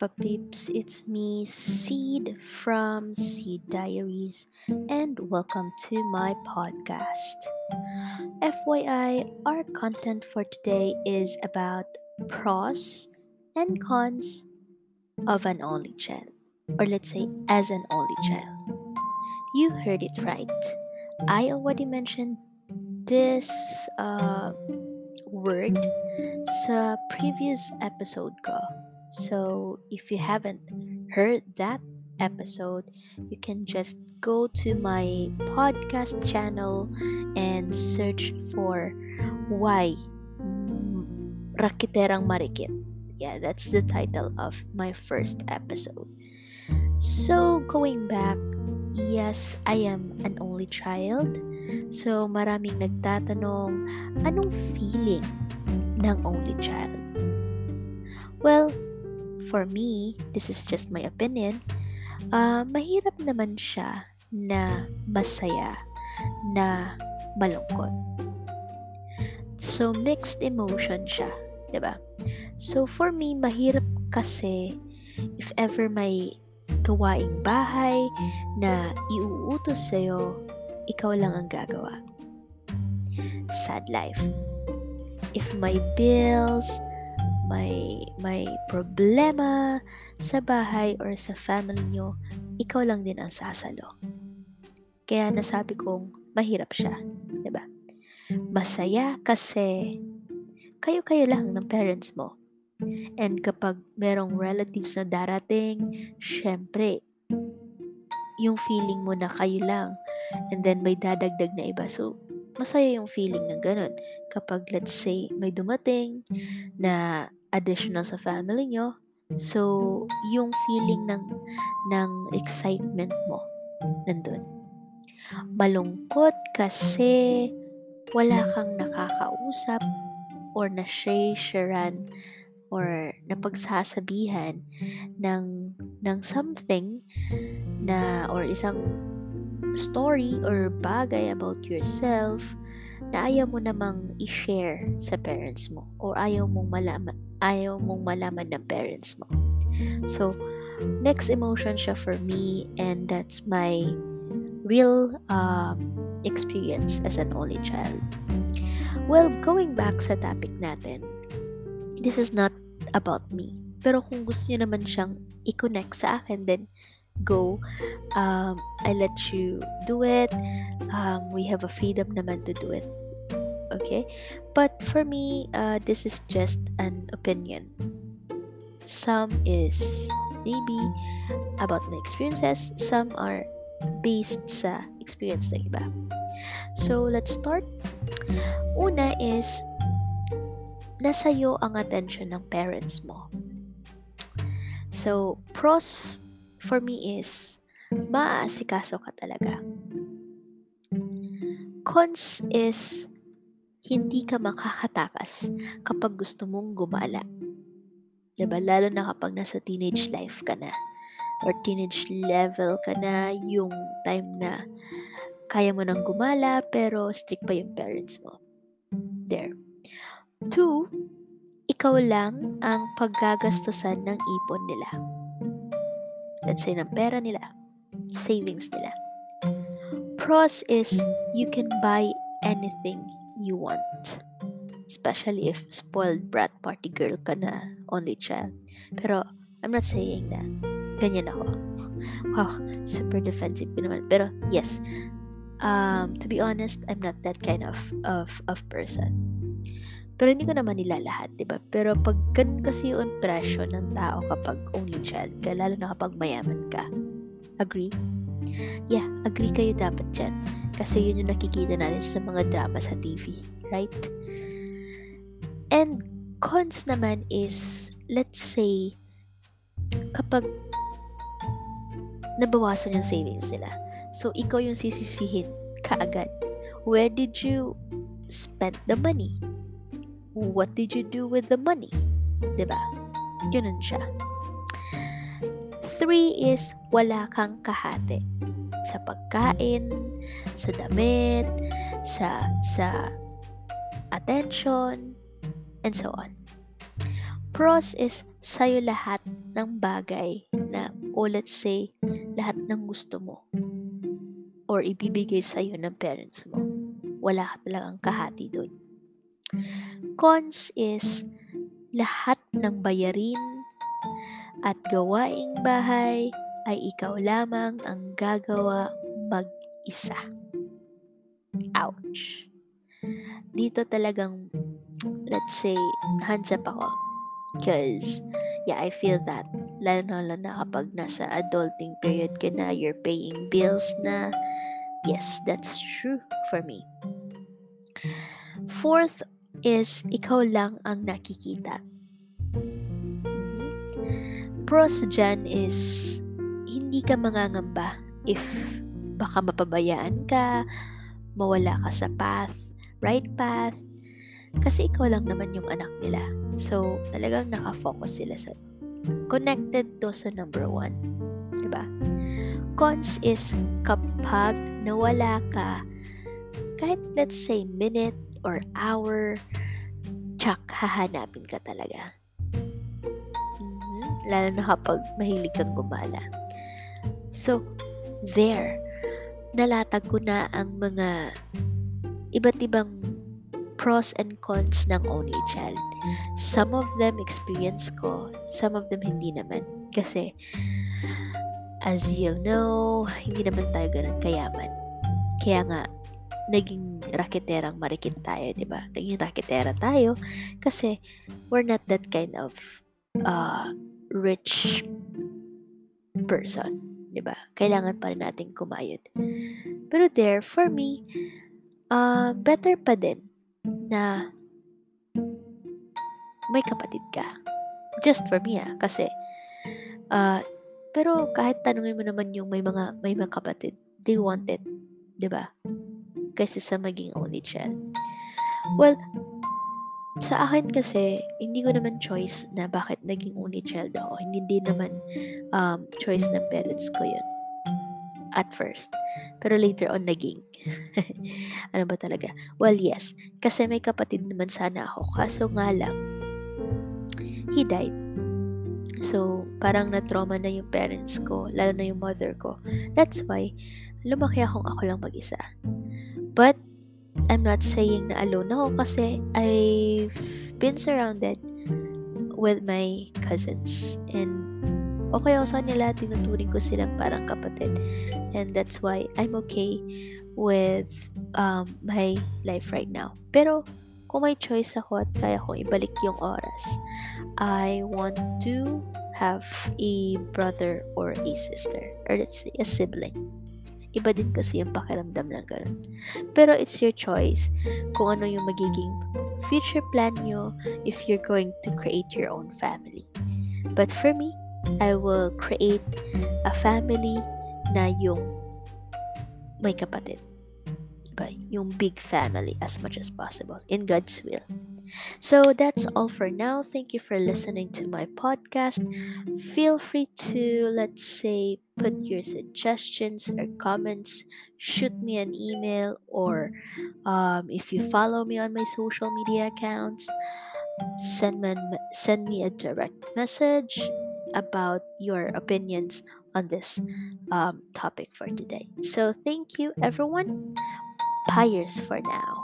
Peeps? It's me, Seed from Seed Diaries, and welcome to my podcast. FYI, our content for today is about pros and cons of an only child, or let's say, as an only child. You heard it right. I already mentioned this uh, word sa previous episode ko. So, if you haven't heard that episode, you can just go to my podcast channel and search for Why Rakiterang Marikit. Yeah, that's the title of my first episode. So, going back, yes, I am an only child. So, maraming nagtatanong, anong feeling ng only child? Well, for me, this is just my opinion, uh, mahirap naman siya na masaya, na malungkot. So, mixed emotion siya, ba? Diba? So, for me, mahirap kasi if ever may gawaing bahay na iuutos sa'yo, ikaw lang ang gagawa. Sad life. If may bills, may may problema sa bahay or sa family nyo, ikaw lang din ang sasalo. Kaya nasabi kong mahirap siya, 'di ba? Masaya kasi kayo-kayo lang ng parents mo. And kapag merong relatives na darating, syempre, yung feeling mo na kayo lang. And then may dadagdag na iba. So, masaya yung feeling ng ganun. Kapag let's say may dumating na additional sa family nyo, so yung feeling ng ng excitement mo nandun. Malungkot kasi wala kang nakakausap or na-sharean or napagsasabihan ng ng something na or isang story or bagay about yourself na ayaw mo namang i-share sa parents mo or ayaw mong malaman ayaw mong malaman ng parents mo. So, mixed emotion siya for me and that's my real um, experience as an only child. Well, going back sa topic natin, this is not about me. Pero kung gusto niyo naman siyang i-connect sa akin, then go. Um, I let you do it. Um, we have a freedom naman to do it. Okay? But for me, uh, this is just an opinion. Some is maybe about my experiences. Some are based sa experience ng iba. So, let's start. Una is, nasa iyo ang attention ng parents mo. So, pros for me is maaasikaso ka talaga. Cons is hindi ka makakatakas kapag gusto mong gumala. Diba? Lalo na kapag nasa teenage life ka na or teenage level ka na yung time na kaya mo nang gumala pero strict pa yung parents mo. There. Two, ikaw lang ang paggagastusan ng ipon nila let's say ng pera nila, savings nila. Pros is you can buy anything you want. Especially if spoiled brat party girl ka na only child. Pero I'm not saying na ganyan ako. Wow, super defensive ko naman. Pero yes, um, to be honest, I'm not that kind of of of person. Pero hindi ko naman nila lahat, di ba? Pero pag ganun kasi yung impression ng tao kapag only child ka, lalo na kapag mayaman ka. Agree? Yeah, agree kayo dapat dyan. Kasi yun yung nakikita natin sa mga drama sa TV. Right? And cons naman is, let's say, kapag nabawasan yung savings nila. So, ikaw yung sisisihin kaagad. Where did you spend the money? What did you do with the money? Diba? Ganun siya. Three is wala kang kahati sa pagkain, sa damit, sa sa attention, and so on. Pros is sa'yo lahat ng bagay na, o let's say, lahat ng gusto mo or ibibigay sa'yo ng parents mo. Wala ka talagang kahati doon. Cons is lahat ng bayarin at gawaing bahay ay ikaw lamang ang gagawa mag-isa. Ouch. Dito talagang, let's say, hands up ako. Because, yeah, I feel that. Lalo na lalo na kapag nasa adulting period ka na, you're paying bills na. Yes, that's true for me. Fourth is, ikaw lang ang nakikita. Mm-hmm. Pros dyan is, hindi ka mangangamba if baka mapabayaan ka, mawala ka sa path, right path, kasi ikaw lang naman yung anak nila. So, talagang nakafocus sila sa connected to sa number one. Diba? Cons is kapag nawala ka, kahit let's say minute or hour, tsak hahanapin ka talaga. Mm-hmm. Lalo na kapag mahilig kang gumala. So, there, nalatag ko na ang mga iba't ibang pros and cons ng only child. Some of them experience ko, some of them hindi naman. Kasi, as you know, hindi naman tayo ganun kayaman. Kaya nga, naging raketerang marikit tayo, di ba? Naging raketera tayo kasi we're not that kind of uh, rich person, di ba? Kailangan pa rin natin kumayod. Pero there, for me, uh, better pa din na may kapatid ka. Just for me ah, kasi uh, pero kahit tanungin mo naman yung may mga may mga kapatid, they want it, ba? Kasi sa maging only child. Well, sa akin kasi, hindi ko naman choice na bakit naging only child ako. Hindi din naman um, choice ng parents ko yun. At first. Pero later on, naging. ano ba talaga? Well, yes. Kasi may kapatid naman sana ako. Kaso nga lang, he died. So, parang na-trauma na yung parents ko, lalo na yung mother ko. That's why, lumaki akong ako lang mag-isa. But, I'm not saying na alone ako kasi I've been surrounded with my cousins. And okay ako sa nila, tinuturing ko silang parang kapatid. And that's why I'm okay with um, my life right now. Pero, kung may choice ako at kaya kong ibalik yung oras, I want to have a brother or a sister. Or let's say, a sibling. Iba din kasi yung pakiramdam ng ganun. Pero it's your choice kung ano yung magiging future plan nyo if you're going to create your own family. But for me, I will create a family na yung may kapatid. Diba? Yung big family as much as possible in God's will. So that's all for now. Thank you for listening to my podcast. Feel free to, let's say, put your suggestions or comments, shoot me an email, or um, if you follow me on my social media accounts, send me, send me a direct message about your opinions on this um, topic for today. So, thank you, everyone. Pyres for now.